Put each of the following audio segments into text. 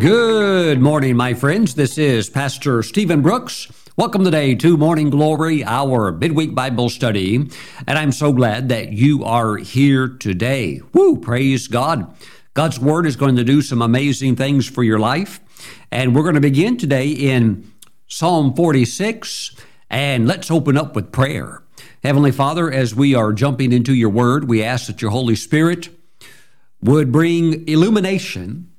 Good morning, my friends. This is Pastor Stephen Brooks. Welcome today to Morning Glory, our midweek Bible study. And I'm so glad that you are here today. Woo, praise God. God's Word is going to do some amazing things for your life. And we're going to begin today in Psalm 46. And let's open up with prayer. Heavenly Father, as we are jumping into your Word, we ask that your Holy Spirit would bring illumination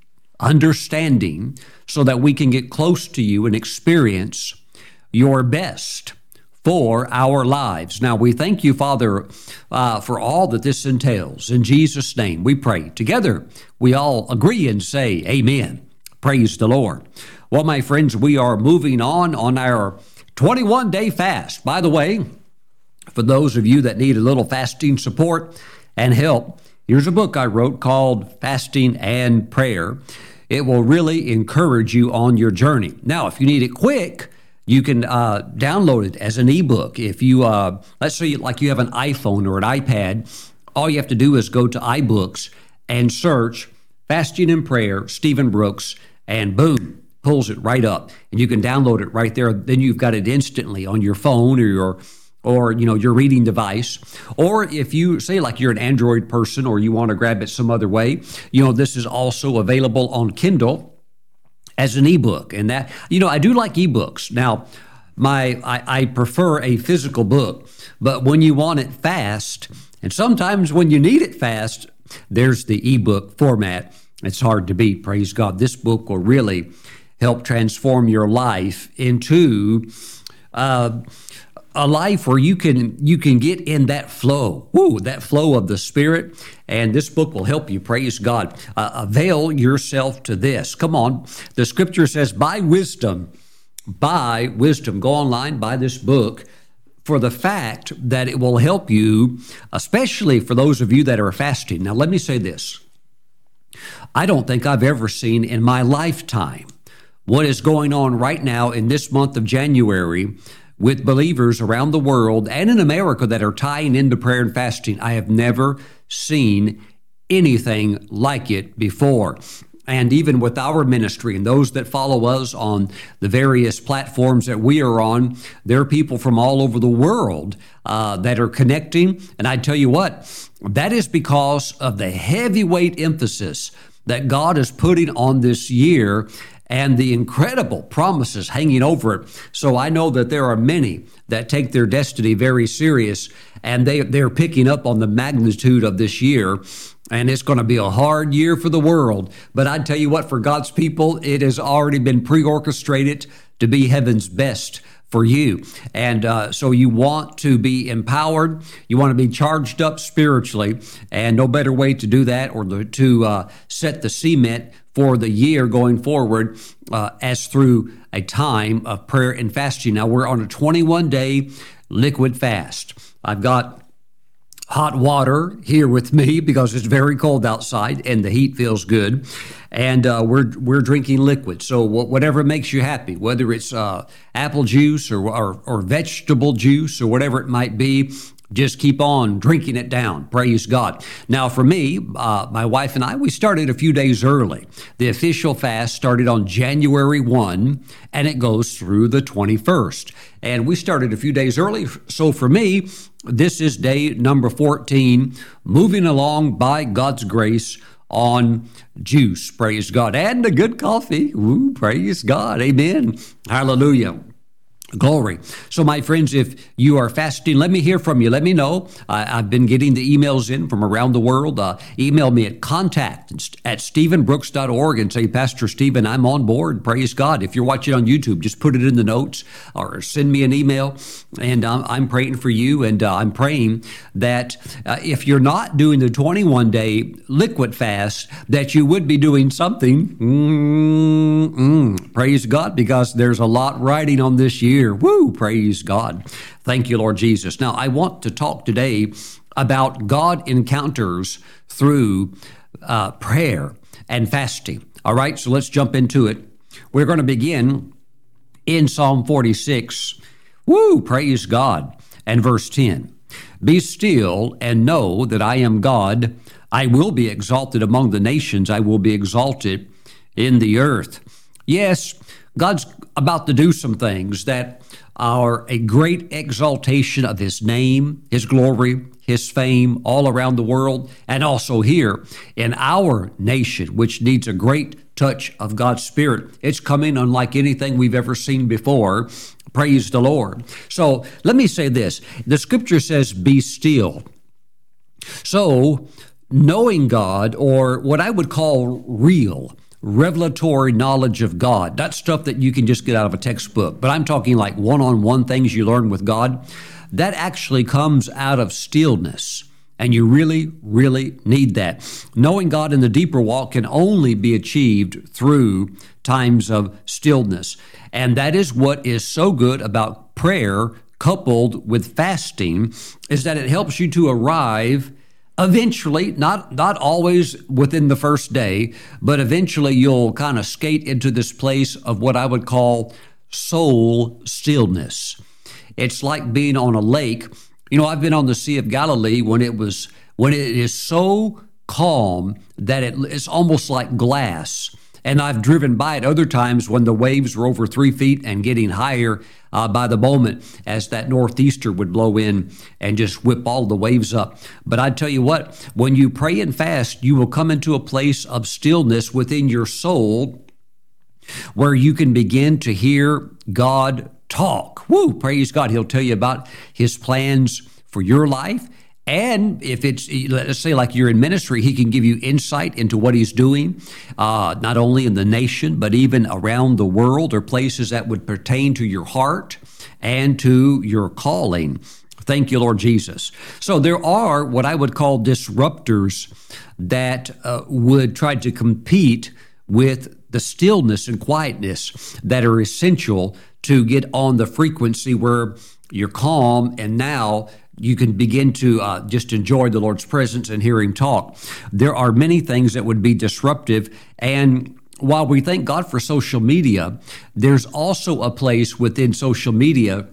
understanding so that we can get close to you and experience your best for our lives. Now, we thank you, Father, uh, for all that this entails. In Jesus' name, we pray. Together, we all agree and say, Amen. Praise the Lord. Well, my friends, we are moving on on our 21 day fast. By the way, for those of you that need a little fasting support and help, here's a book I wrote called Fasting and Prayer it will really encourage you on your journey. Now, if you need it quick, you can uh, download it as an ebook. If you, uh, let's say, like you have an iPhone or an iPad, all you have to do is go to iBooks and search Fasting and Prayer, Stephen Brooks, and boom, pulls it right up. And you can download it right there. Then you've got it instantly on your phone or your or you know your reading device or if you say like you're an android person or you want to grab it some other way you know this is also available on kindle as an ebook. And that you know i do like ebooks. Now my I, I prefer a physical book but when you want it fast and sometimes when you need it fast there's the ebook format. It's hard to beat praise god. This book will really help transform your life into uh, a life where you can you can get in that flow, Woo, that flow of the Spirit. And this book will help you. Praise God. Uh, avail yourself to this. Come on. The Scripture says, "By wisdom, by wisdom." Go online, buy this book. For the fact that it will help you, especially for those of you that are fasting. Now, let me say this I don't think I've ever seen in my lifetime what is going on right now in this month of January with believers around the world and in America that are tying into prayer and fasting. I have never seen anything like it before. And even with our ministry and those that follow us on the various platforms that we are on, there are people from all over the world uh, that are connecting. And I tell you what, that is because of the heavyweight emphasis that God is putting on this year and the incredible promises hanging over it. So I know that there are many that take their destiny very serious and they, they're picking up on the magnitude of this year. And it's going to be a hard year for the world. But I tell you what, for God's people, it has already been pre orchestrated to be heaven's best for you. And uh, so you want to be empowered, you want to be charged up spiritually, and no better way to do that or to uh, set the cement for the year going forward uh, as through a time of prayer and fasting. Now, we're on a 21 day liquid fast. I've got hot water here with me because it's very cold outside and the heat feels good. And uh, we're, we're drinking liquid. So, whatever makes you happy, whether it's uh, apple juice or, or, or vegetable juice or whatever it might be, just keep on drinking it down. Praise God. Now, for me, uh, my wife and I, we started a few days early. The official fast started on January 1 and it goes through the 21st. And we started a few days early. So for me, this is day number 14, moving along by God's grace on juice. Praise God. And a good coffee. Ooh, praise God. Amen. Hallelujah. Glory. So, my friends, if you are fasting, let me hear from you. Let me know. I, have been getting the emails in from around the world. Uh, email me at contact at stephenbrooks.org and say, Pastor Stephen, I'm on board. Praise God. If you're watching on YouTube, just put it in the notes or send me an email. And I'm, I'm praying for you. And uh, I'm praying that uh, if you're not doing the 21 day liquid fast, that you would be doing something. Mm-mm. Praise God, because there's a lot riding on this year here. Woo! Praise God. Thank you, Lord Jesus. Now, I want to talk today about God encounters through uh, prayer and fasting. All right, so let's jump into it. We're going to begin in Psalm 46. Woo! Praise God. And verse 10 Be still and know that I am God. I will be exalted among the nations, I will be exalted in the earth. Yes, God's about to do some things that are a great exaltation of His name, His glory, His fame all around the world, and also here in our nation, which needs a great touch of God's Spirit. It's coming unlike anything we've ever seen before. Praise the Lord. So let me say this the scripture says, Be still. So, knowing God, or what I would call real, revelatory knowledge of God. Not stuff that you can just get out of a textbook, but I'm talking like one on one things you learn with God. That actually comes out of stillness. And you really, really need that. Knowing God in the deeper walk can only be achieved through times of stillness. And that is what is so good about prayer coupled with fasting is that it helps you to arrive eventually not not always within the first day but eventually you'll kind of skate into this place of what i would call soul stillness. It's like being on a lake. You know i've been on the sea of galilee when it was when it is so calm that it, it's almost like glass and I've driven by it other times when the waves were over three feet and getting higher uh, by the moment as that northeaster would blow in and just whip all the waves up. But I tell you what, when you pray and fast, you will come into a place of stillness within your soul where you can begin to hear God talk. Woo, praise God. He'll tell you about his plans for your life. And if it's, let's say, like you're in ministry, he can give you insight into what he's doing, uh, not only in the nation, but even around the world or places that would pertain to your heart and to your calling. Thank you, Lord Jesus. So there are what I would call disruptors that uh, would try to compete with the stillness and quietness that are essential to get on the frequency where you're calm and now you can begin to uh, just enjoy the Lord's presence and hear Him talk. There are many things that would be disruptive. And while we thank God for social media, there's also a place within social media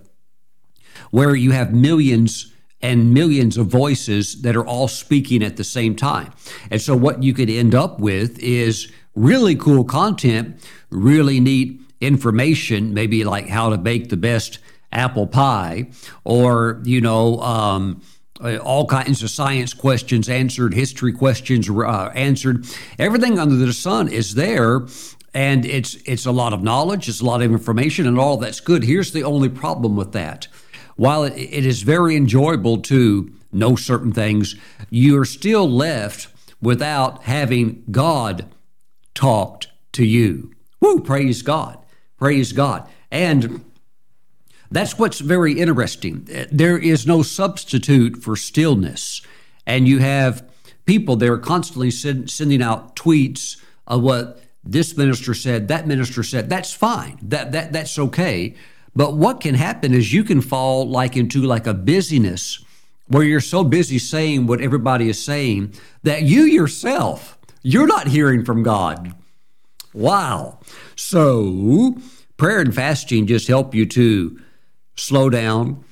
where you have millions and millions of voices that are all speaking at the same time. And so, what you could end up with is really cool content, really neat information, maybe like how to bake the best apple pie or, you know, um, uh, all kinds of science questions answered, history questions uh, answered. Everything under the sun is there, and it's it's a lot of knowledge, it's a lot of information, and all that's good. Here's the only problem with that: while it, it is very enjoyable to know certain things, you are still left without having God talked to you. Woo! Praise God! Praise God! And that's what's very interesting. There is no substitute for stillness. And you have people that are constantly send, sending out tweets of what this minister said, that minister said. That's fine. That, that, that's okay. But what can happen is you can fall like into like a busyness where you're so busy saying what everybody is saying that you yourself, you're not hearing from God. Wow. So prayer and fasting just help you to slow down,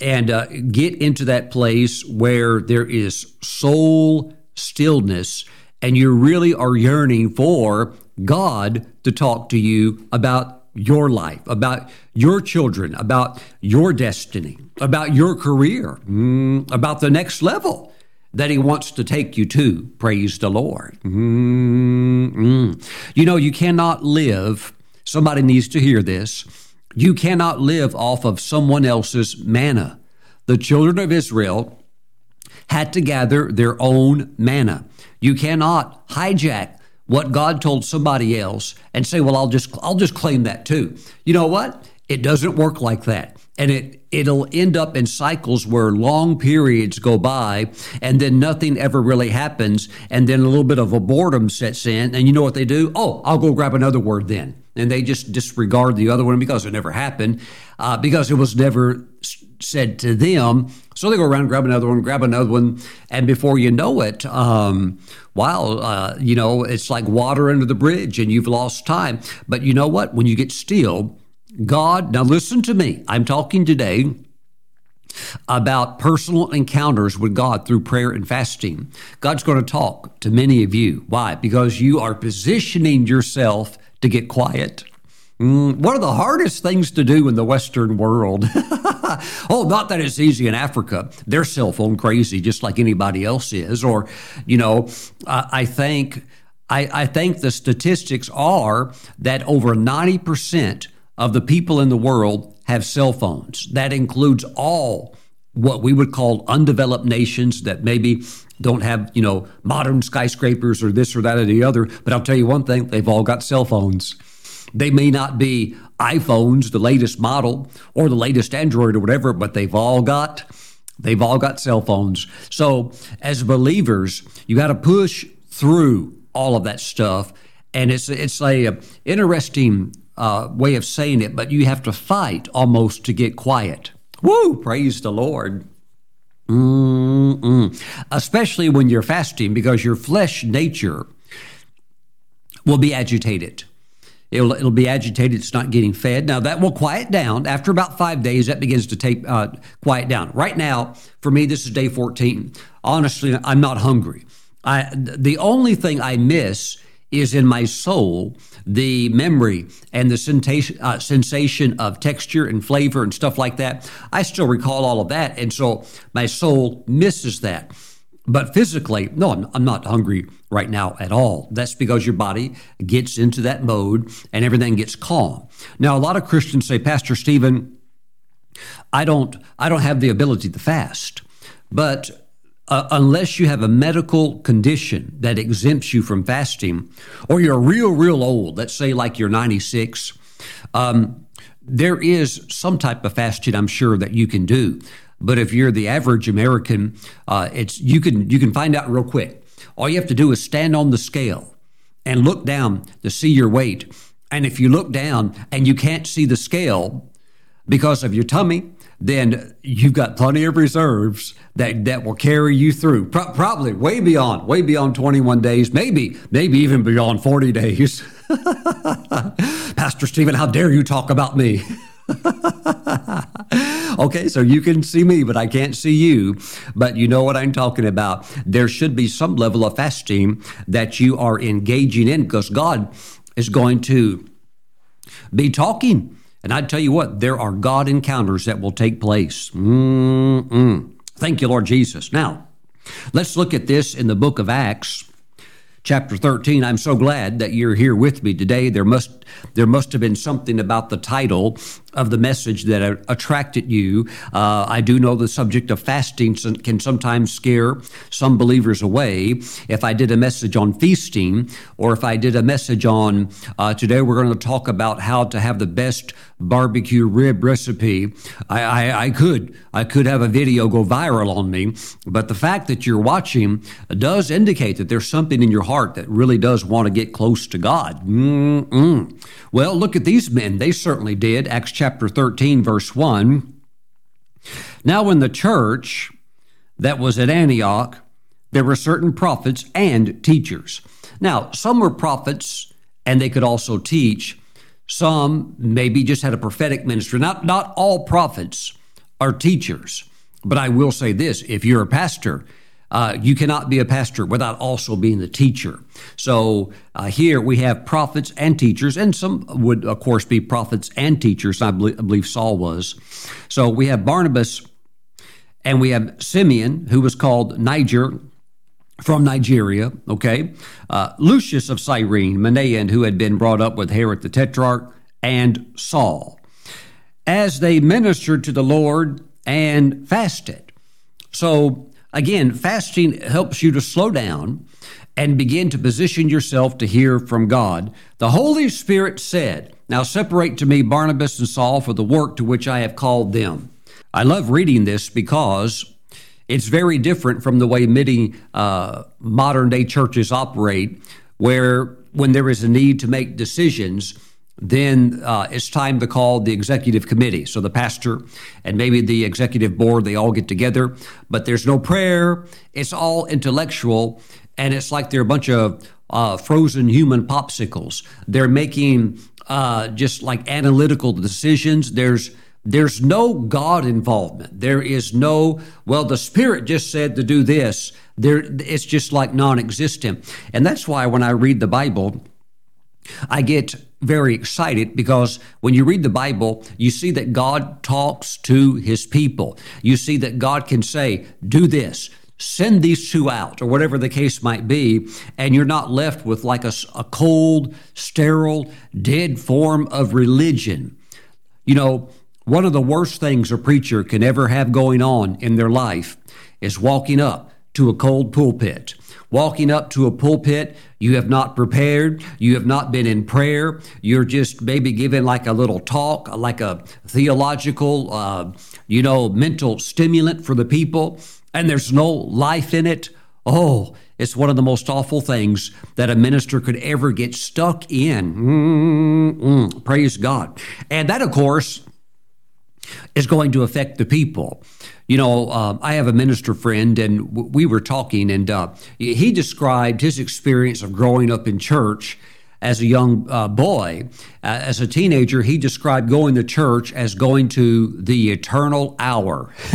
and uh, get into that place where there is soul stillness and you really are yearning for God to talk to you about your life, about your children, about your destiny, about your career, mm, about the next level that He wants to take you to. Praise the Lord. Mm-mm. You know, you cannot live, somebody needs to hear this you cannot live off of someone else's manna. The children of Israel had to gather their own manna. You cannot hijack what God told somebody else and say, "Well, I'll just I'll just claim that too." You know what? It doesn't work like that. And it it'll end up in cycles where long periods go by and then nothing ever really happens and then a little bit of a boredom sets in and you know what they do? Oh, I'll go grab another word then and they just disregard the other one because it never happened, uh, because it was never said to them. So they go around, grab another one, grab another one, and before you know it, um, wow, uh, you know, it's like water under the bridge, and you've lost time. But you know what? When you get still, God, now listen to me. I'm talking today about personal encounters with God through prayer and fasting. God's going to talk to many of you. Why? Because you are positioning yourself to get quiet. Mm, one of the hardest things to do in the Western world. oh, not that it's easy in Africa. They're cell phone crazy, just like anybody else is. Or, you know, I think I, I think the statistics are that over ninety percent of the people in the world have cell phones. That includes all what we would call undeveloped nations that maybe don't have, you know, modern skyscrapers or this or that or the other. But I'll tell you one thing, they've all got cell phones. They may not be iPhones, the latest model, or the latest Android or whatever, but they've all got they've all got cell phones. So as believers, you got to push through all of that stuff. And it's it's a interesting uh, way of saying it, but you have to fight almost to get quiet. Woo! Praise the Lord. Mm-mm. Especially when you're fasting, because your flesh nature will be agitated. It'll, it'll be agitated. It's not getting fed. Now, that will quiet down. After about five days, that begins to take uh, quiet down. Right now, for me, this is day 14. Honestly, I'm not hungry. I, the only thing I miss is in my soul the memory and the sensation, uh, sensation of texture and flavor and stuff like that. I still recall all of that. And so my soul misses that. But physically, no, I'm, I'm not hungry right now at all. That's because your body gets into that mode and everything gets calm. Now, a lot of Christians say, Pastor Stephen, I don't, I don't have the ability to fast. But uh, unless you have a medical condition that exempts you from fasting, or you're real, real old, let's say like you're 96, um, there is some type of fasting I'm sure that you can do. But if you're the average American, uh, it's you can you can find out real quick. All you have to do is stand on the scale and look down to see your weight. And if you look down and you can't see the scale because of your tummy, then you've got plenty of reserves that, that will carry you through. Pro- probably way beyond, way beyond 21 days, maybe, maybe even beyond 40 days. Pastor Stephen, how dare you talk about me? okay, so you can see me, but I can't see you. But you know what I'm talking about. There should be some level of fasting that you are engaging in because God is going to be talking and I tell you what, there are God encounters that will take place. Mm-mm. Thank you, Lord Jesus. Now, let's look at this in the book of Acts chapter 13 i'm so glad that you're here with me today there must there must have been something about the title of the message that attracted you uh, i do know the subject of fasting can sometimes scare some believers away if i did a message on feasting or if i did a message on uh, today we're going to talk about how to have the best barbecue rib recipe I, I, I could i could have a video go viral on me but the fact that you're watching does indicate that there's something in your heart that really does want to get close to God. Mm-mm. Well, look at these men. They certainly did. Acts chapter 13, verse 1. Now, in the church that was at Antioch, there were certain prophets and teachers. Now, some were prophets and they could also teach. Some maybe just had a prophetic ministry. Not, not all prophets are teachers. But I will say this if you're a pastor, uh, you cannot be a pastor without also being the teacher. So uh, here we have prophets and teachers, and some would, of course, be prophets and teachers. I believe, I believe Saul was. So we have Barnabas and we have Simeon, who was called Niger from Nigeria, okay? Uh, Lucius of Cyrene, Manaen, who had been brought up with Herod the Tetrarch, and Saul. As they ministered to the Lord and fasted. So Again, fasting helps you to slow down and begin to position yourself to hear from God. The Holy Spirit said, Now separate to me Barnabas and Saul for the work to which I have called them. I love reading this because it's very different from the way many uh, modern day churches operate, where when there is a need to make decisions, then uh, it's time to call the executive committee. So the pastor and maybe the executive board, they all get together, but there's no prayer. It's all intellectual, and it's like they're a bunch of uh, frozen human popsicles. They're making uh, just like analytical decisions. There's there's no God involvement. There is no, well, the Spirit just said to do this. There, it's just like non existent. And that's why when I read the Bible, I get very excited because when you read the Bible, you see that God talks to his people. You see that God can say, do this, send these two out, or whatever the case might be, and you're not left with like a, a cold, sterile, dead form of religion. You know, one of the worst things a preacher can ever have going on in their life is walking up to a cold pulpit walking up to a pulpit. You have not prepared. You have not been in prayer. You're just maybe giving like a little talk, like a theological, uh, you know, mental stimulant for the people, and there's no life in it. Oh, it's one of the most awful things that a minister could ever get stuck in. Mm-mm. Praise God. And that, of course, is going to affect the people. You know, uh, I have a minister friend, and w- we were talking, and uh, he described his experience of growing up in church as a young uh, boy. As a teenager, he described going to church as going to the eternal hour.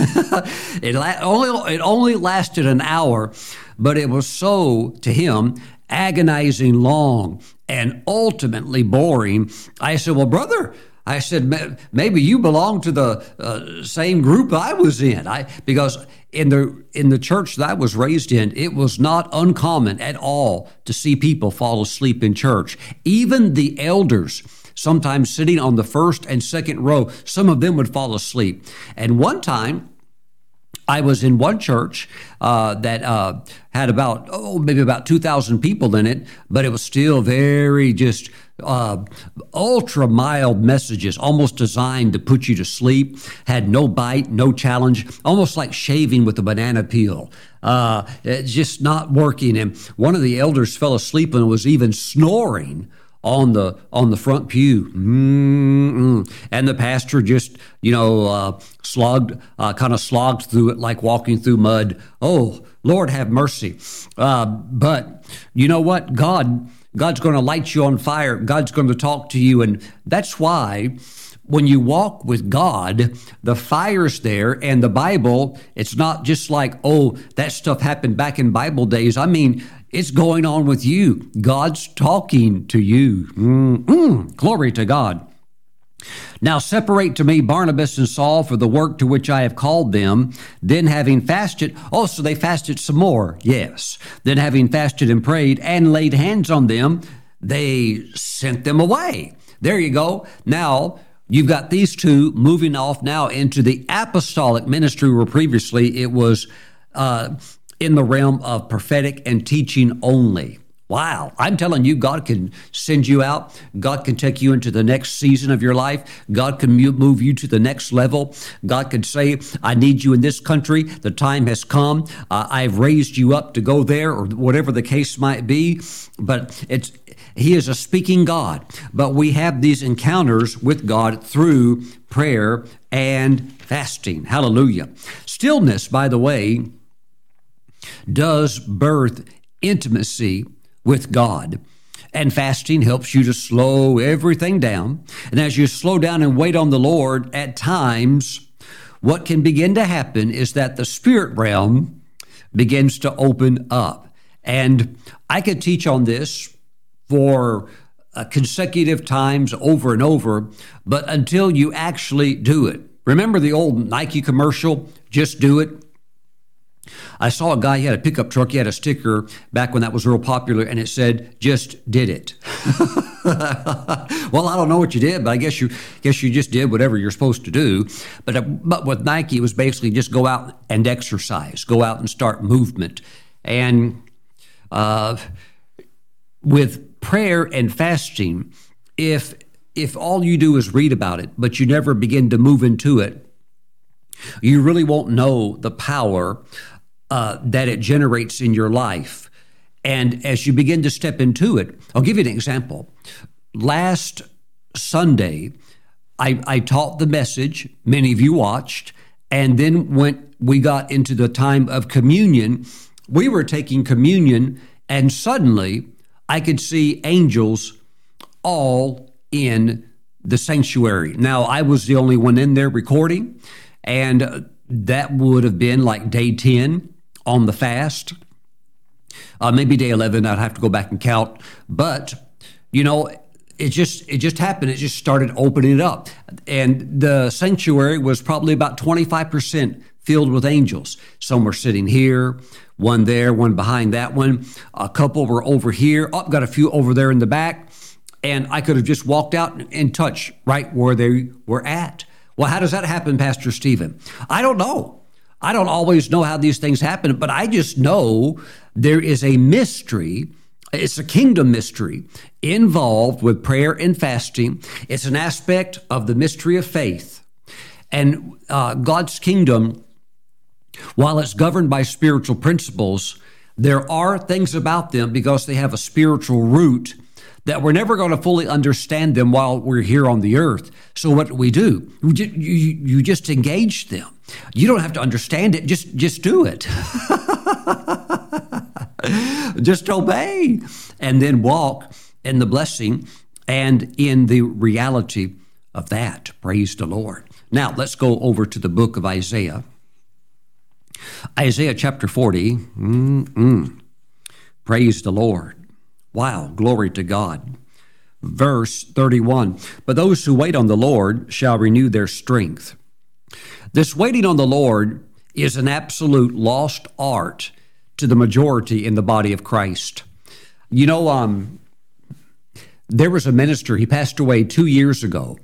it, la- only, it only lasted an hour, but it was so, to him, agonizing long and ultimately boring. I said, Well, brother, I said, maybe you belong to the uh, same group I was in. I because in the in the church that I was raised in, it was not uncommon at all to see people fall asleep in church. Even the elders, sometimes sitting on the first and second row, some of them would fall asleep. And one time, I was in one church uh, that uh, had about oh maybe about two thousand people in it, but it was still very just uh, ultra mild messages, almost designed to put you to sleep, had no bite, no challenge, almost like shaving with a banana peel. Uh, just not working. And one of the elders fell asleep and was even snoring on the on the front pew, Mm-mm. and the pastor just you know uh, slogged, uh, kind of slogged through it like walking through mud. Oh Lord, have mercy! Uh, but you know what, God God's going to light you on fire. God's going to talk to you. And that's why when you walk with God, the fire's there and the Bible, it's not just like, oh, that stuff happened back in Bible days. I mean, it's going on with you. God's talking to you. Mm-mm. Glory to God. Now separate to me Barnabas and Saul for the work to which I have called them. Then having fasted, oh, so they fasted some more. Yes. Then having fasted and prayed and laid hands on them, they sent them away. There you go. Now, You've got these two moving off now into the apostolic ministry, where previously it was uh, in the realm of prophetic and teaching only. Wow. I'm telling you, God can send you out. God can take you into the next season of your life. God can move you to the next level. God can say, I need you in this country. The time has come. Uh, I've raised you up to go there or whatever the case might be. But it's, he is a speaking God. But we have these encounters with God through prayer and fasting. Hallelujah. Stillness, by the way, does birth intimacy with God. And fasting helps you to slow everything down. And as you slow down and wait on the Lord, at times, what can begin to happen is that the spirit realm begins to open up. And I could teach on this for uh, consecutive times over and over, but until you actually do it. Remember the old Nike commercial, just do it? I saw a guy, he had a pickup truck, he had a sticker back when that was real popular, and it said, just did it. well, I don't know what you did, but I guess you guess you just did whatever you're supposed to do. But, uh, but with Nike, it was basically just go out and exercise, go out and start movement. And uh, with prayer and fasting, if if all you do is read about it, but you never begin to move into it, you really won't know the power uh, that it generates in your life. And as you begin to step into it, I'll give you an example. Last Sunday, I, I taught the message, many of you watched, and then when we got into the time of communion, we were taking communion, and suddenly I could see angels all in the sanctuary. Now, I was the only one in there recording, and that would have been like day 10 on the fast. Uh, maybe day 11, I'd have to go back and count. But, you know, it just it just happened. It just started opening it up, and the sanctuary was probably about twenty five percent filled with angels. Some were sitting here, one there, one behind that one. A couple were over here. I've oh, got a few over there in the back, and I could have just walked out and touched right where they were at. Well, how does that happen, Pastor Stephen? I don't know. I don't always know how these things happen, but I just know there is a mystery. It's a kingdom mystery involved with prayer and fasting. It's an aspect of the mystery of faith. And uh, God's kingdom, while it's governed by spiritual principles, there are things about them because they have a spiritual root that we're never going to fully understand them while we're here on the earth. So what do we do? You, you, you just engage them. You don't have to understand it. Just just do it. just obey, and then walk in the blessing and in the reality of that. Praise the Lord. Now let's go over to the book of Isaiah. Isaiah chapter 40. Mm-mm. Praise the Lord. Wow, glory to God. Verse 31 But those who wait on the Lord shall renew their strength. This waiting on the Lord is an absolute lost art to the majority in the body of Christ. You know, um, there was a minister, he passed away two years ago,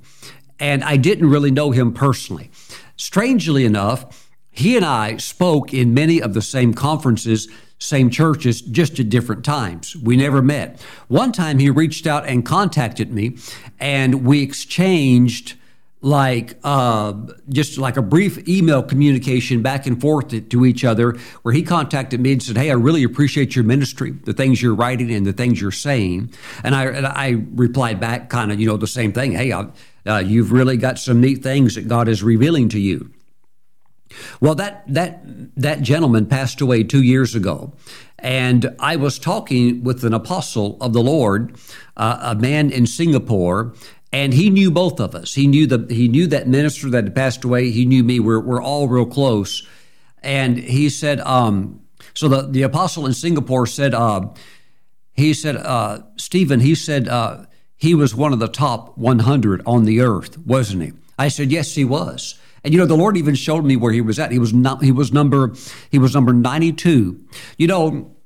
and I didn't really know him personally. Strangely enough, he and I spoke in many of the same conferences same churches, just at different times. We never met. One time he reached out and contacted me, and we exchanged like uh, just like a brief email communication back and forth to each other where he contacted me and said hey i really appreciate your ministry the things you're writing and the things you're saying and i, and I replied back kind of you know the same thing hey uh, you've really got some neat things that god is revealing to you well, that that that gentleman passed away two years ago, and I was talking with an apostle of the Lord, uh, a man in Singapore, and he knew both of us. He knew the he knew that minister that had passed away. He knew me. We're we're all real close, and he said, um, so the the apostle in Singapore said, uh, he said, uh, Stephen, he said uh, he was one of the top 100 on the earth, wasn't he? I said, yes, he was. And you know, the Lord even showed me where he was at. He was not, he was number he was number 92. You know,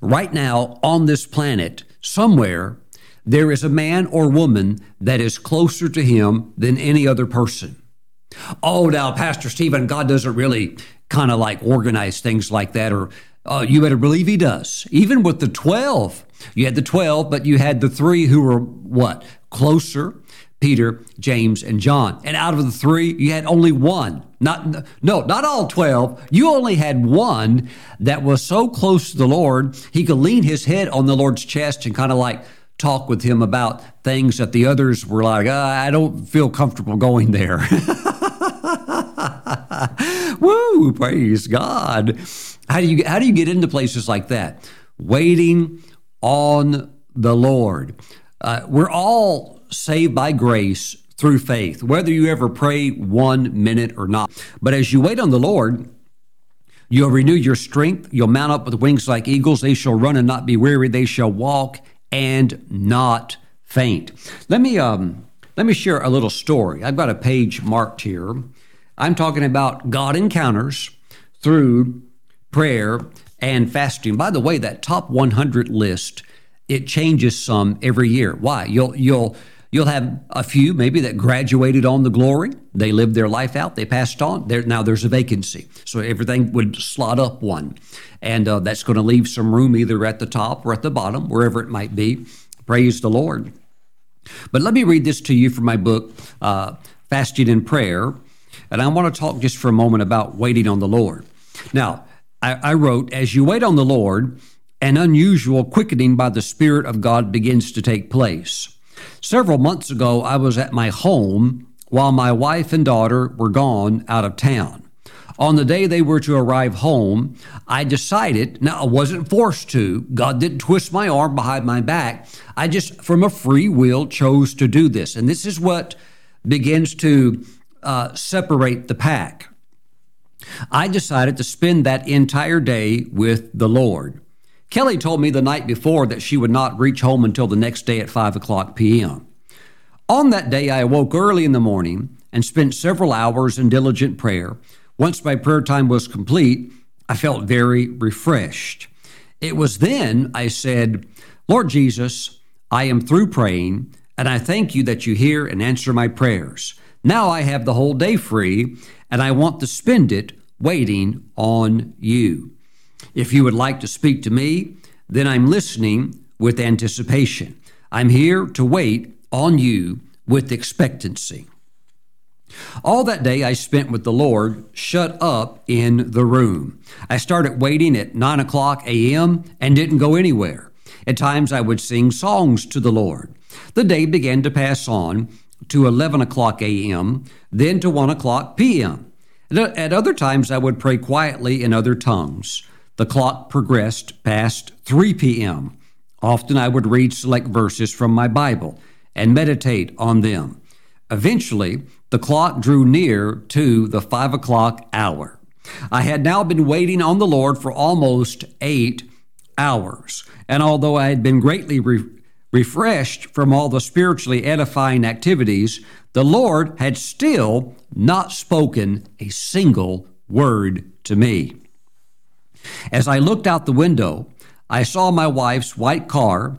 right now on this planet, somewhere, there is a man or woman that is closer to him than any other person. Oh, now, Pastor Stephen, God doesn't really kind of like organize things like that, or uh, you better believe he does. Even with the 12, you had the 12, but you had the three who were what? Closer Peter, James, and John. And out of the three, you had only one. Not no, not all 12. You only had one that was so close to the Lord, he could lean his head on the Lord's chest and kind of like talk with him about things that the others were like, uh, I don't feel comfortable going there. Woo, praise God. How do you how do you get into places like that? Waiting on the Lord. Uh, we're all saved by grace through faith, whether you ever pray one minute or not. But as you wait on the Lord, you'll renew your strength. You'll mount up with wings like eagles. They shall run and not be weary. They shall walk and not faint. Let me um, let me share a little story. I've got a page marked here. I'm talking about God encounters through prayer and fasting. By the way, that top 100 list it changes some every year. Why? You'll you'll You'll have a few maybe that graduated on the glory. They lived their life out. They passed on. Now there's a vacancy. So everything would slot up one. And uh, that's going to leave some room either at the top or at the bottom, wherever it might be. Praise the Lord. But let me read this to you from my book, uh, Fasting and Prayer. And I want to talk just for a moment about waiting on the Lord. Now, I, I wrote, As you wait on the Lord, an unusual quickening by the Spirit of God begins to take place. Several months ago, I was at my home while my wife and daughter were gone out of town. On the day they were to arrive home, I decided, now I wasn't forced to, God didn't twist my arm behind my back. I just, from a free will, chose to do this. And this is what begins to uh, separate the pack. I decided to spend that entire day with the Lord. Kelly told me the night before that she would not reach home until the next day at 5 o'clock p.m. On that day, I awoke early in the morning and spent several hours in diligent prayer. Once my prayer time was complete, I felt very refreshed. It was then I said, Lord Jesus, I am through praying, and I thank you that you hear and answer my prayers. Now I have the whole day free, and I want to spend it waiting on you. If you would like to speak to me, then I'm listening with anticipation. I'm here to wait on you with expectancy. All that day I spent with the Lord shut up in the room. I started waiting at 9 o'clock a.m. and didn't go anywhere. At times I would sing songs to the Lord. The day began to pass on to 11 o'clock a.m., then to 1 o'clock p.m. At other times I would pray quietly in other tongues. The clock progressed past 3 p.m. Often I would read select verses from my Bible and meditate on them. Eventually, the clock drew near to the five o'clock hour. I had now been waiting on the Lord for almost eight hours, and although I had been greatly re- refreshed from all the spiritually edifying activities, the Lord had still not spoken a single word to me. As I looked out the window, I saw my wife's white car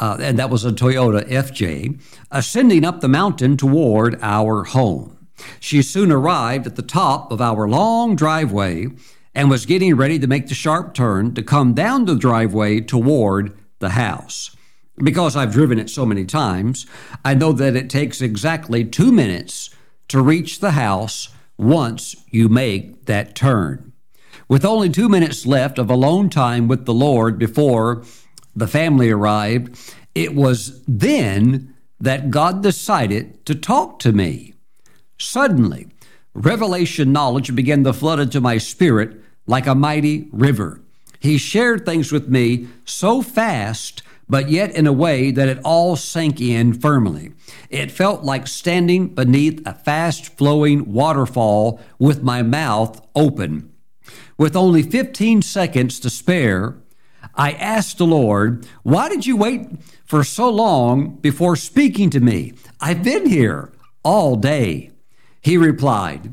uh, and that was a Toyota FJ, ascending up the mountain toward our home. She soon arrived at the top of our long driveway and was getting ready to make the sharp turn to come down the driveway toward the house. Because I've driven it so many times, I know that it takes exactly two minutes to reach the house once you make that turn. With only two minutes left of alone time with the Lord before the family arrived, it was then that God decided to talk to me. Suddenly, revelation knowledge began to flood into my spirit like a mighty river. He shared things with me so fast, but yet in a way that it all sank in firmly. It felt like standing beneath a fast flowing waterfall with my mouth open. With only 15 seconds to spare, I asked the Lord, Why did you wait for so long before speaking to me? I've been here all day. He replied,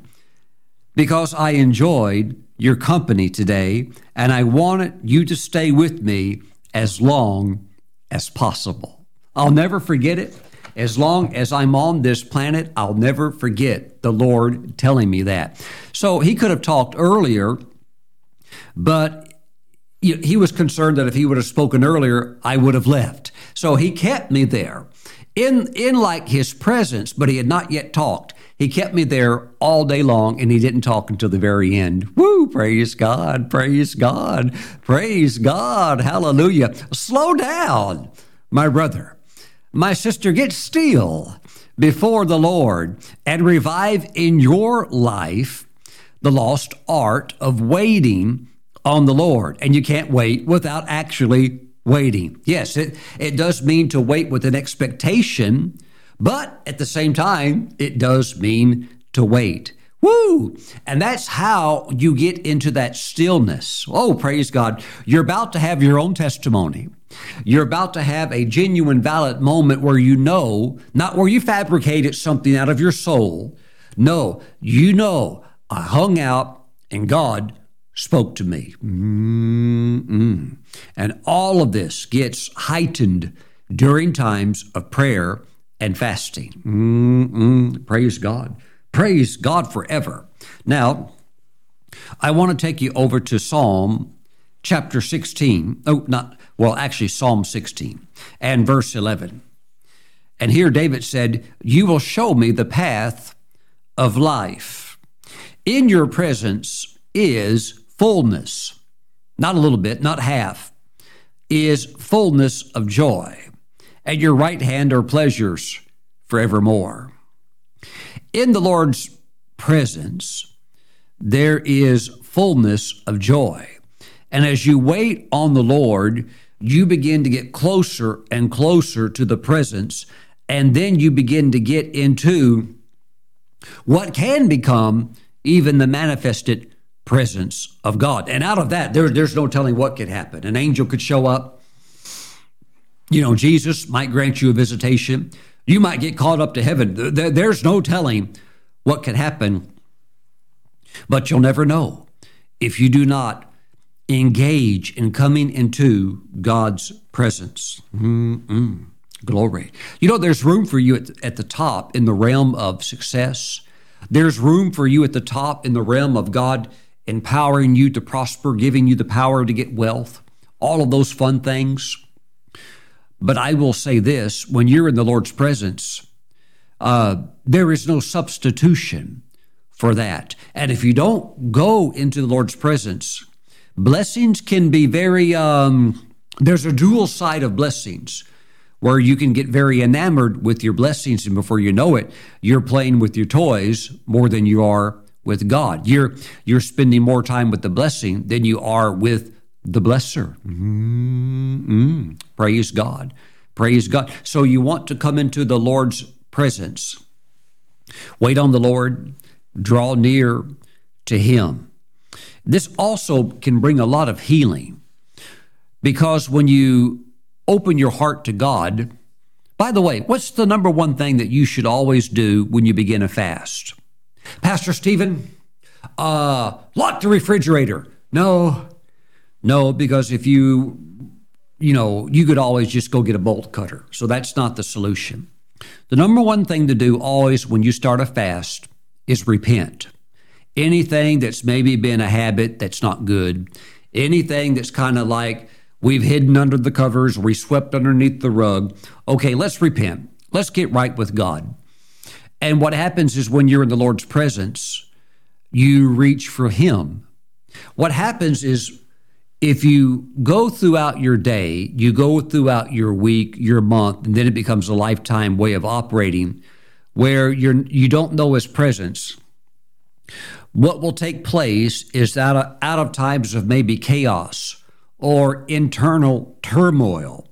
Because I enjoyed your company today, and I wanted you to stay with me as long as possible. I'll never forget it. As long as I'm on this planet, I'll never forget the Lord telling me that. So he could have talked earlier, but he was concerned that if he would have spoken earlier, I would have left. So he kept me there in, in like his presence, but he had not yet talked. He kept me there all day long and he didn't talk until the very end. Woo, praise God, praise God, praise God, hallelujah. Slow down, my brother, my sister, get still before the Lord and revive in your life the lost art of waiting on the Lord. And you can't wait without actually waiting. Yes, it, it does mean to wait with an expectation, but at the same time, it does mean to wait. Woo! And that's how you get into that stillness. Oh, praise God. You're about to have your own testimony. You're about to have a genuine, valid moment where you know, not where you fabricated something out of your soul. No, you know, I hung out and God spoke to me. Mm-mm. And all of this gets heightened during times of prayer and fasting. Mm-mm. Praise God. Praise God forever. Now, I want to take you over to Psalm chapter 16. Oh, not, well, actually, Psalm 16 and verse 11. And here David said, You will show me the path of life. In your presence is fullness, not a little bit, not half, is fullness of joy. At your right hand are pleasures forevermore. In the Lord's presence, there is fullness of joy. And as you wait on the Lord, you begin to get closer and closer to the presence. And then you begin to get into what can become even the manifested presence of God. And out of that, there, there's no telling what could happen. An angel could show up. You know, Jesus might grant you a visitation. You might get caught up to heaven. There, there's no telling what could happen, but you'll never know if you do not engage in coming into God's presence. Mm-mm. Glory. You know, there's room for you at, at the top in the realm of success. There's room for you at the top in the realm of God empowering you to prosper, giving you the power to get wealth, all of those fun things. But I will say this when you're in the Lord's presence, uh, there is no substitution for that. And if you don't go into the Lord's presence, blessings can be very, um, there's a dual side of blessings where you can get very enamored with your blessings, and before you know it, you're playing with your toys more than you are with God. You're you're spending more time with the blessing than you are with the blesser. Mm-hmm. Praise God. Praise God. So you want to come into the Lord's presence. Wait on the Lord, draw near to Him. This also can bring a lot of healing because when you open your heart to God, by the way, what's the number one thing that you should always do when you begin a fast? Pastor Stephen, uh, lock the refrigerator. No, no, because if you, you know, you could always just go get a bolt cutter. So that's not the solution. The number one thing to do always when you start a fast is repent. Anything that's maybe been a habit that's not good, anything that's kind of like we've hidden under the covers, we swept underneath the rug. Okay, let's repent. Let's get right with God. And what happens is when you're in the Lord's presence, you reach for Him. What happens is if you go throughout your day, you go throughout your week, your month, and then it becomes a lifetime way of operating where you're you don't know his presence. What will take place is out of, uh, out of times of maybe chaos or internal turmoil.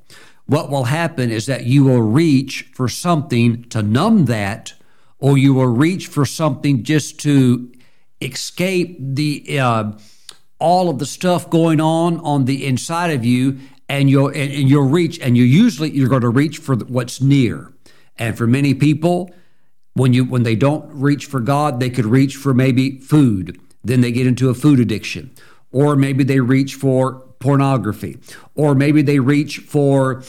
What will happen is that you will reach for something to numb that or you will reach for something just to escape the uh, all of the stuff going on on the inside of you and you'll and, you'll reach and you usually you're going to reach for what's near. And for many people when you when they don't reach for god they could reach for maybe food. Then they get into a food addiction. Or maybe they reach for pornography. Or maybe they reach for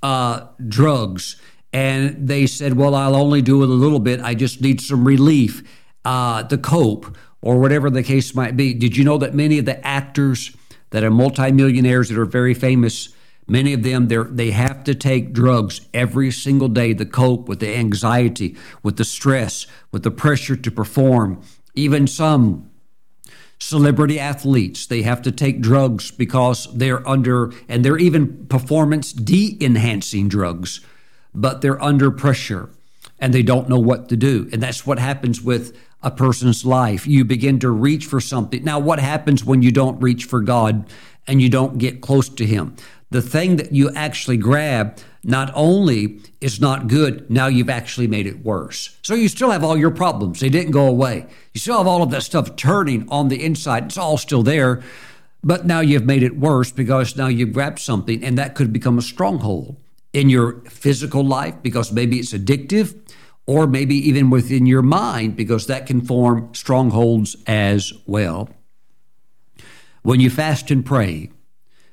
uh, drugs and they said, Well, I'll only do it a little bit. I just need some relief uh, to cope, or whatever the case might be. Did you know that many of the actors that are multimillionaires that are very famous, many of them they have to take drugs every single day to cope with the anxiety, with the stress, with the pressure to perform. Even some celebrity athletes they have to take drugs because they're under and they're even performance de-enhancing drugs but they're under pressure and they don't know what to do. And that's what happens with a person's life. You begin to reach for something. Now, what happens when you don't reach for God and you don't get close to Him? The thing that you actually grab not only is not good, now you've actually made it worse. So you still have all your problems. They didn't go away. You still have all of that stuff turning on the inside. It's all still there. But now you've made it worse because now you've grabbed something and that could become a stronghold in your physical life because maybe it's addictive, or maybe even within your mind because that can form strongholds as well. When you fast and pray,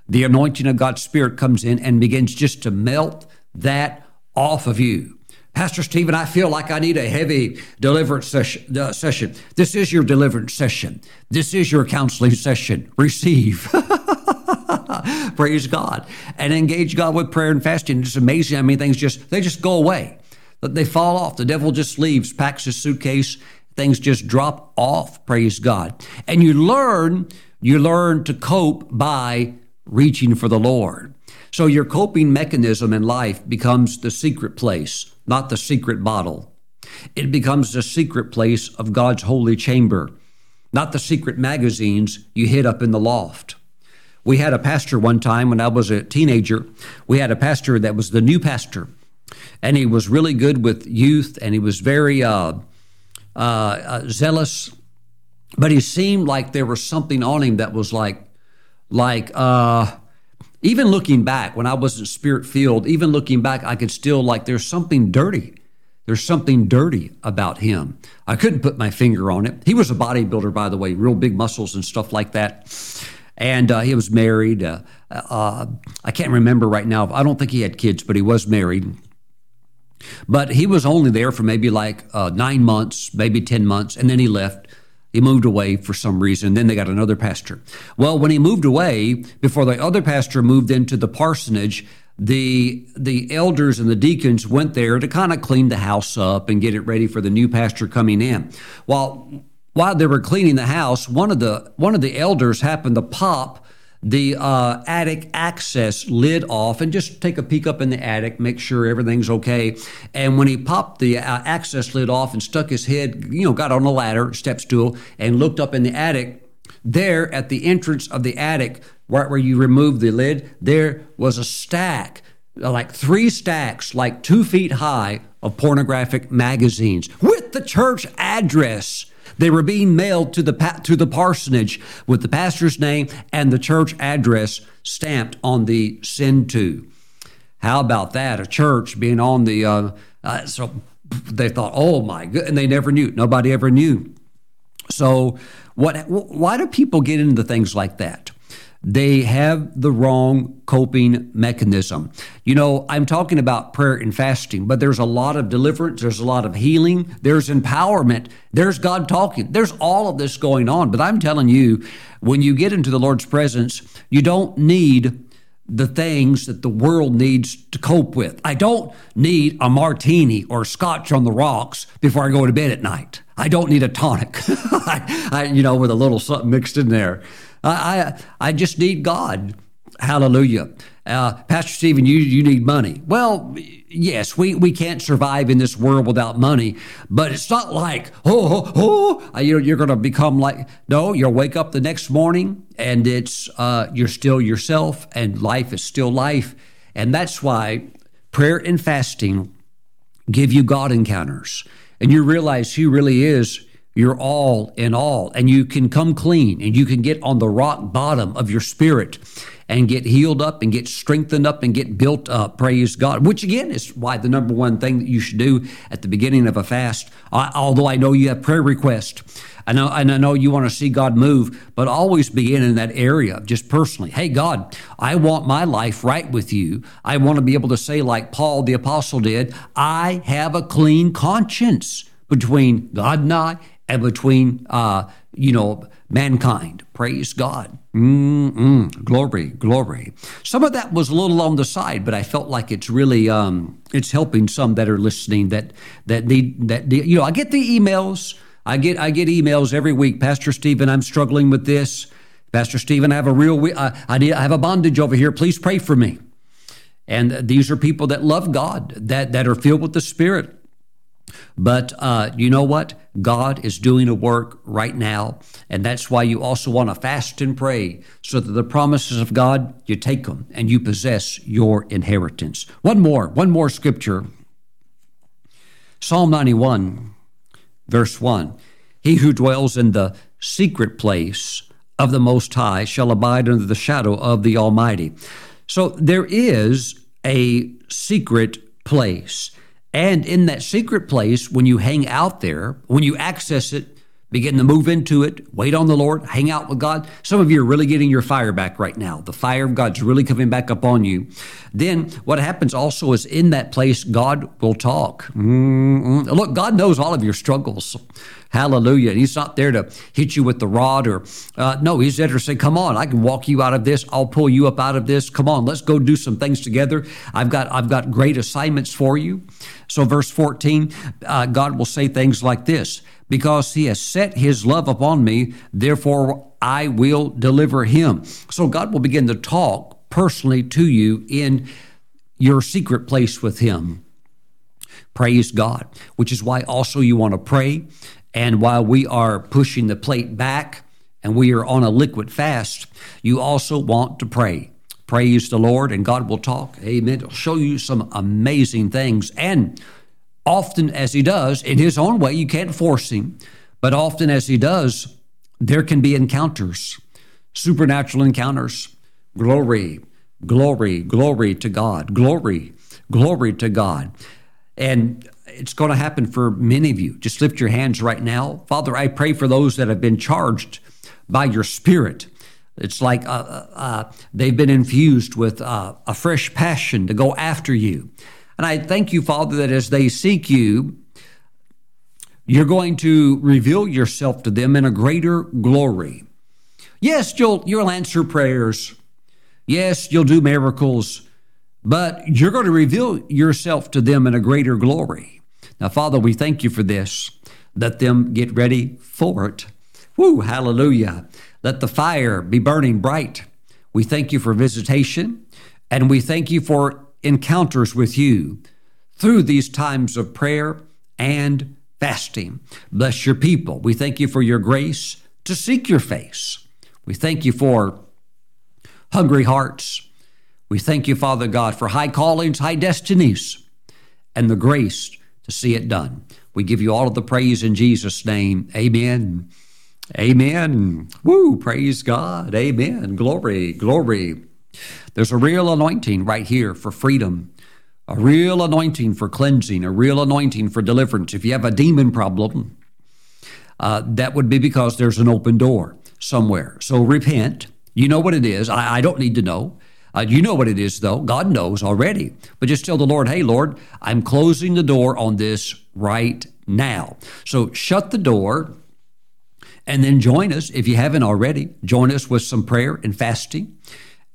the anointing of God's Spirit comes in and begins just to melt that off of you. Pastor Stephen, I feel like I need a heavy deliverance session, uh, session. This is your deliverance session. This is your counseling session. Receive. Praise God. And engage God with prayer and fasting. It's amazing how many things just, they just go away. They fall off. The devil just leaves, packs his suitcase. Things just drop off. Praise God. And you learn, you learn to cope by reaching for the Lord. So your coping mechanism in life becomes the secret place, not the secret bottle. It becomes the secret place of God's holy chamber not the secret magazines you hid up in the loft. We had a pastor one time when I was a teenager. We had a pastor that was the new pastor, and he was really good with youth, and he was very uh, uh, uh, zealous. But he seemed like there was something on him that was like, like uh, even looking back when I wasn't spirit filled. Even looking back, I could still like there's something dirty. There's something dirty about him. I couldn't put my finger on it. He was a bodybuilder, by the way, real big muscles and stuff like that and uh, he was married. Uh, uh, I can't remember right now. I don't think he had kids, but he was married. But he was only there for maybe like uh, nine months, maybe 10 months, and then he left. He moved away for some reason. Then they got another pastor. Well, when he moved away, before the other pastor moved into the parsonage, the the elders and the deacons went there to kind of clean the house up and get it ready for the new pastor coming in. While while they were cleaning the house, one of the one of the elders happened to pop the uh, attic access lid off and just take a peek up in the attic, make sure everything's okay. And when he popped the uh, access lid off and stuck his head, you know, got on a ladder, step stool, and looked up in the attic, there at the entrance of the attic, right where you remove the lid, there was a stack, like three stacks, like two feet high, of pornographic magazines with the church address they were being mailed to the to the parsonage with the pastor's name and the church address stamped on the send to. How about that? A church being on the uh, uh, so they thought, oh my good, and they never knew. Nobody ever knew. So what? Why do people get into things like that? They have the wrong coping mechanism. You know, I'm talking about prayer and fasting, but there's a lot of deliverance, there's a lot of healing, there's empowerment, there's God talking, there's all of this going on. But I'm telling you, when you get into the Lord's presence, you don't need the things that the world needs to cope with. I don't need a martini or scotch on the rocks before I go to bed at night. I don't need a tonic, I, I, you know, with a little something mixed in there. I, I, I just need God. Hallelujah. Uh, Pastor Stephen, you, you need money. Well, yes, we, we can't survive in this world without money, but it's not like, oh, oh, oh you're, you're going to become like, no, you'll wake up the next morning and it's, uh, you're still yourself and life is still life. And that's why prayer and fasting give you God encounters. And you realize He really is you're all in all, and you can come clean and you can get on the rock bottom of your spirit and get healed up and get strengthened up and get built up. Praise God. Which again is why the number one thing that you should do at the beginning of a fast, although I know you have prayer requests. I know, and I know you want to see God move, but always begin in that area, just personally. Hey, God, I want my life right with you. I want to be able to say, like Paul the Apostle did, I have a clean conscience between God and I and between, uh, you know, mankind. Praise God. Mm-mm. Glory, glory. Some of that was a little on the side, but I felt like it's really um, it's helping some that are listening that that need that need, you know. I get the emails. I get I get emails every week. Pastor Stephen, I'm struggling with this. Pastor Stephen, I have a real uh, I need I have a bondage over here. Please pray for me. And these are people that love God, that that are filled with the Spirit. But uh, you know what? God is doing a work right now. And that's why you also want to fast and pray so that the promises of God, you take them and you possess your inheritance. One more, one more scripture Psalm 91, verse 1. He who dwells in the secret place of the Most High shall abide under the shadow of the Almighty. So there is a secret place. And in that secret place, when you hang out there, when you access it, begin to move into it, wait on the Lord, hang out with God. Some of you are really getting your fire back right now. The fire of God's really coming back up on you. Then what happens also is in that place, God will talk. Mm-hmm. Look, God knows all of your struggles. Hallelujah. He's not there to hit you with the rod or, uh, no, he's there to say, come on, I can walk you out of this. I'll pull you up out of this. Come on, let's go do some things together. I've got, I've got great assignments for you. So, verse 14, uh, God will say things like this Because he has set his love upon me, therefore I will deliver him. So, God will begin to talk personally to you in your secret place with him. Praise God, which is why also you want to pray And while we are pushing the plate back and we are on a liquid fast, you also want to pray. Praise the Lord, and God will talk. Amen. It'll show you some amazing things. And often, as He does, in His own way, you can't force Him, but often as He does, there can be encounters, supernatural encounters. Glory, glory, glory to God. Glory, glory to God. And it's going to happen for many of you. Just lift your hands right now. Father, I pray for those that have been charged by your Spirit it's like uh, uh, uh, they've been infused with uh, a fresh passion to go after you. And I thank you, Father, that as they seek you, you're going to reveal yourself to them in a greater glory. Yes, you'll, you'll answer prayers. Yes, you'll do miracles, but you're going to reveal yourself to them in a greater glory. Now, Father, we thank you for this. Let them get ready for it. Woo, hallelujah. Let the fire be burning bright. We thank you for visitation and we thank you for encounters with you through these times of prayer and fasting. Bless your people. We thank you for your grace to seek your face. We thank you for hungry hearts. We thank you, Father God, for high callings, high destinies, and the grace to see it done. We give you all of the praise in Jesus' name. Amen. Amen. Woo, praise God. Amen. Glory, glory. There's a real anointing right here for freedom, a real anointing for cleansing, a real anointing for deliverance. If you have a demon problem, uh, that would be because there's an open door somewhere. So repent. You know what it is. I, I don't need to know. Uh, you know what it is, though. God knows already. But just tell the Lord, hey, Lord, I'm closing the door on this right now. So shut the door and then join us, if you haven't already, join us with some prayer and fasting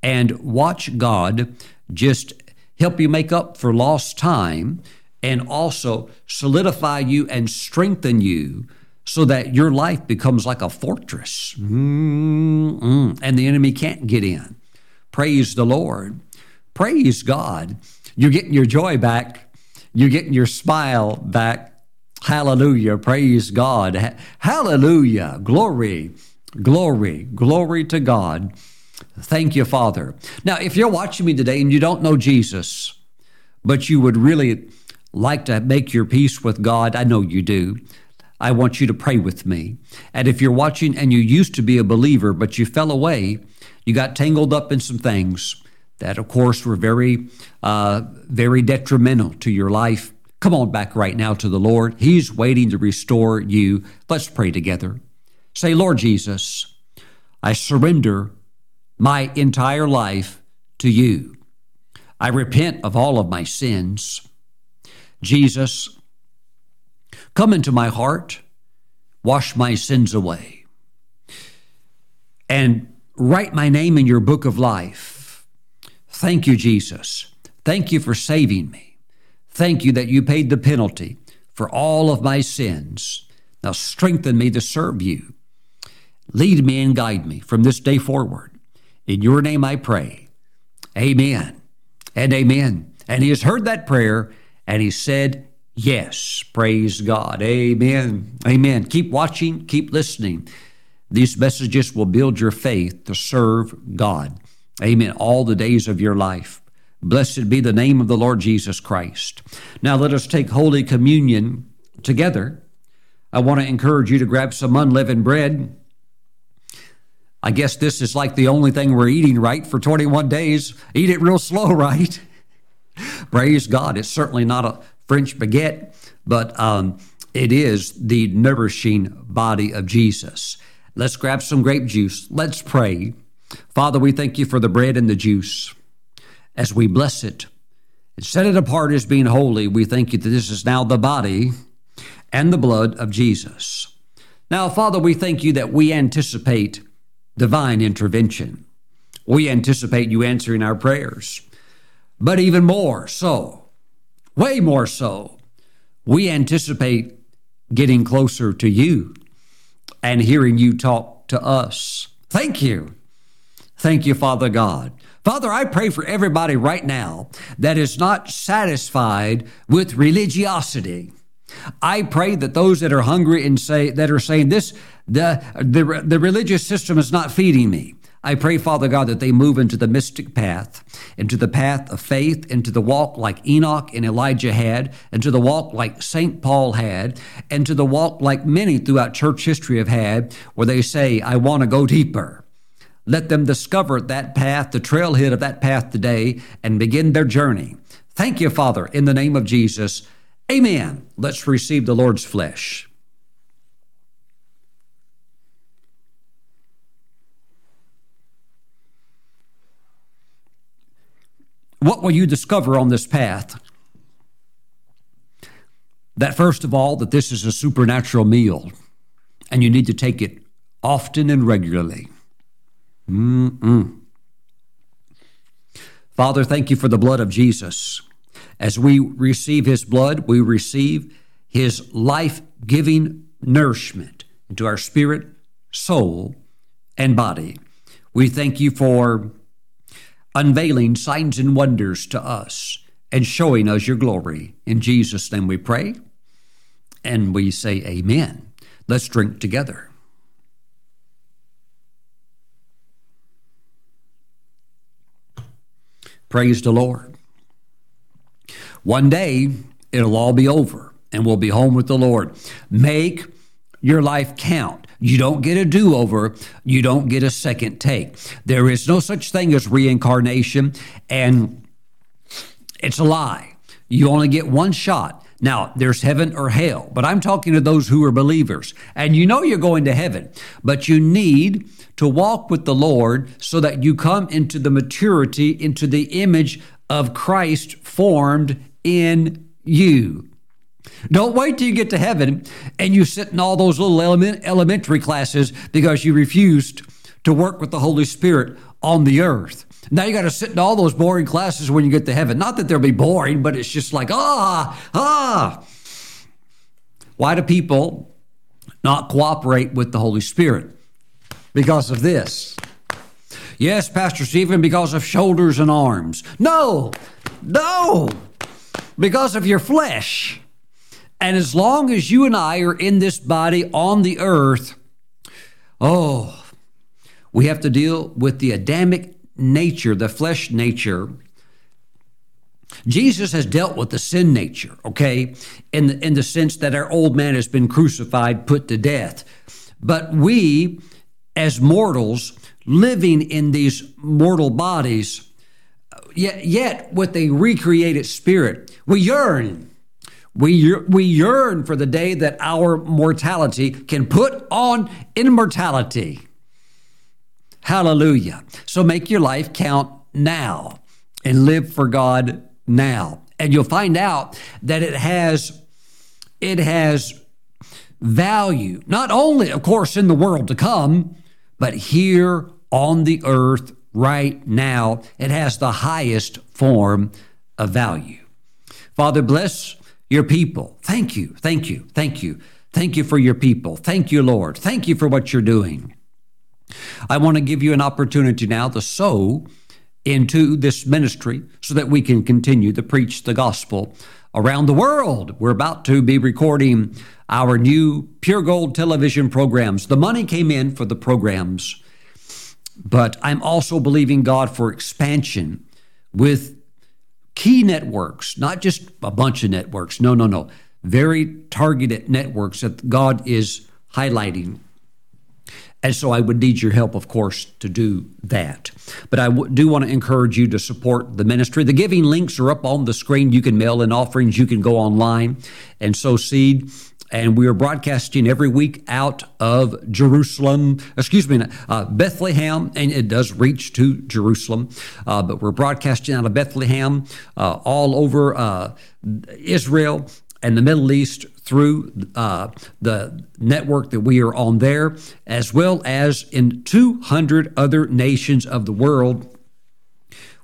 and watch God just help you make up for lost time and also solidify you and strengthen you so that your life becomes like a fortress mm-hmm. and the enemy can't get in. Praise the Lord. Praise God. You're getting your joy back. You're getting your smile back. Hallelujah. Praise God. Hallelujah. Glory, glory, glory to God. Thank you, Father. Now, if you're watching me today and you don't know Jesus, but you would really like to make your peace with God, I know you do. I want you to pray with me. And if you're watching and you used to be a believer, but you fell away, you got tangled up in some things that, of course, were very, uh, very detrimental to your life Come on back right now to the Lord. He's waiting to restore you. Let's pray together. Say, Lord Jesus, I surrender my entire life to you. I repent of all of my sins. Jesus, come into my heart, wash my sins away, and write my name in your book of life. Thank you, Jesus. Thank you for saving me. Thank you that you paid the penalty for all of my sins. Now strengthen me to serve you. Lead me and guide me from this day forward. In your name I pray. Amen and amen. And he has heard that prayer and he said, Yes. Praise God. Amen. Amen. Keep watching, keep listening. These messages will build your faith to serve God. Amen. All the days of your life. Blessed be the name of the Lord Jesus Christ. Now let us take Holy Communion together. I want to encourage you to grab some unleavened bread. I guess this is like the only thing we're eating right for 21 days. Eat it real slow, right? Praise God. It's certainly not a French baguette, but um, it is the nourishing body of Jesus. Let's grab some grape juice. Let's pray. Father, we thank you for the bread and the juice as we bless it and set it apart as being holy, we thank you that this is now the body and the blood of Jesus. Now, Father, we thank you that we anticipate divine intervention. We anticipate you answering our prayers. But even more so, way more so, we anticipate getting closer to you and hearing you talk to us. Thank you. Thank you, Father God. Father, I pray for everybody right now that is not satisfied with religiosity. I pray that those that are hungry and say that are saying this the the, the religious system is not feeding me. I pray, Father God, that they move into the mystic path, into the path of faith, into the walk like Enoch and Elijah had, into the walk like St. Paul had, and to the walk like many throughout church history have had, where they say, I want to go deeper. Let them discover that path, the trailhead of that path today, and begin their journey. Thank you, Father, in the name of Jesus. Amen. Let's receive the Lord's flesh. What will you discover on this path? That first of all, that this is a supernatural meal and you need to take it often and regularly. Mm-mm. Father, thank you for the blood of Jesus. As we receive his blood, we receive his life giving nourishment into our spirit, soul, and body. We thank you for unveiling signs and wonders to us and showing us your glory. In Jesus' name we pray and we say, Amen. Let's drink together. Praise the Lord. One day, it'll all be over and we'll be home with the Lord. Make your life count. You don't get a do over. You don't get a second take. There is no such thing as reincarnation, and it's a lie. You only get one shot. Now, there's heaven or hell, but I'm talking to those who are believers. And you know you're going to heaven, but you need to walk with the Lord so that you come into the maturity, into the image of Christ formed in you. Don't wait till you get to heaven and you sit in all those little element, elementary classes because you refused to work with the Holy Spirit on the earth. Now you got to sit in all those boring classes when you get to heaven. Not that they'll be boring, but it's just like, ah, ah. Why do people not cooperate with the Holy Spirit? Because of this. Yes, Pastor Stephen, because of shoulders and arms. No, no, because of your flesh. And as long as you and I are in this body on the earth, oh, we have to deal with the Adamic nature, the flesh nature. Jesus has dealt with the sin nature, okay, in the, in the sense that our old man has been crucified, put to death. But we, as mortals, living in these mortal bodies, yet, yet with a recreated spirit, we yearn we, we yearn for the day that our mortality can put on immortality. Hallelujah. So make your life count now and live for God now. And you'll find out that it has it has value, not only of course in the world to come, but here on the earth right now. It has the highest form of value. Father, bless your people. Thank you, thank you, thank you. Thank you for your people. Thank you, Lord. Thank you for what you're doing. I want to give you an opportunity now to sow into this ministry so that we can continue to preach the gospel around the world. We're about to be recording our new Pure Gold television programs. The money came in for the programs, but I'm also believing God for expansion with key networks, not just a bunch of networks. No, no, no. Very targeted networks that God is highlighting. And so I would need your help, of course, to do that. But I w- do want to encourage you to support the ministry. The giving links are up on the screen. You can mail in offerings, you can go online and sow seed and we are broadcasting every week out of Jerusalem, excuse me, uh, Bethlehem, and it does reach to Jerusalem, uh, but we're broadcasting out of Bethlehem uh, all over uh, Israel and the Middle East through uh, the network that we are on there, as well as in 200 other nations of the world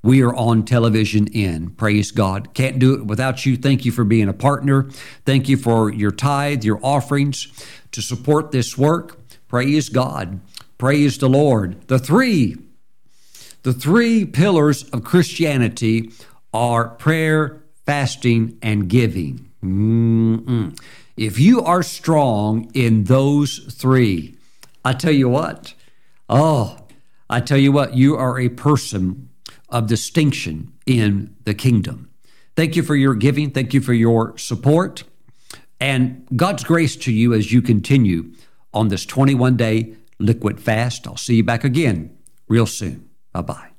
we are on television in. Praise God. Can't do it without you. Thank you for being a partner. Thank you for your tithe, your offerings to support this work. Praise God. Praise the Lord. The three, the three pillars of Christianity are prayer, fasting, and giving. Mm-mm. If you are strong in those three, I tell you what, oh, I tell you what, you are a person of distinction in the kingdom. Thank you for your giving. Thank you for your support. And God's grace to you as you continue on this 21 day liquid fast. I'll see you back again real soon. Bye bye.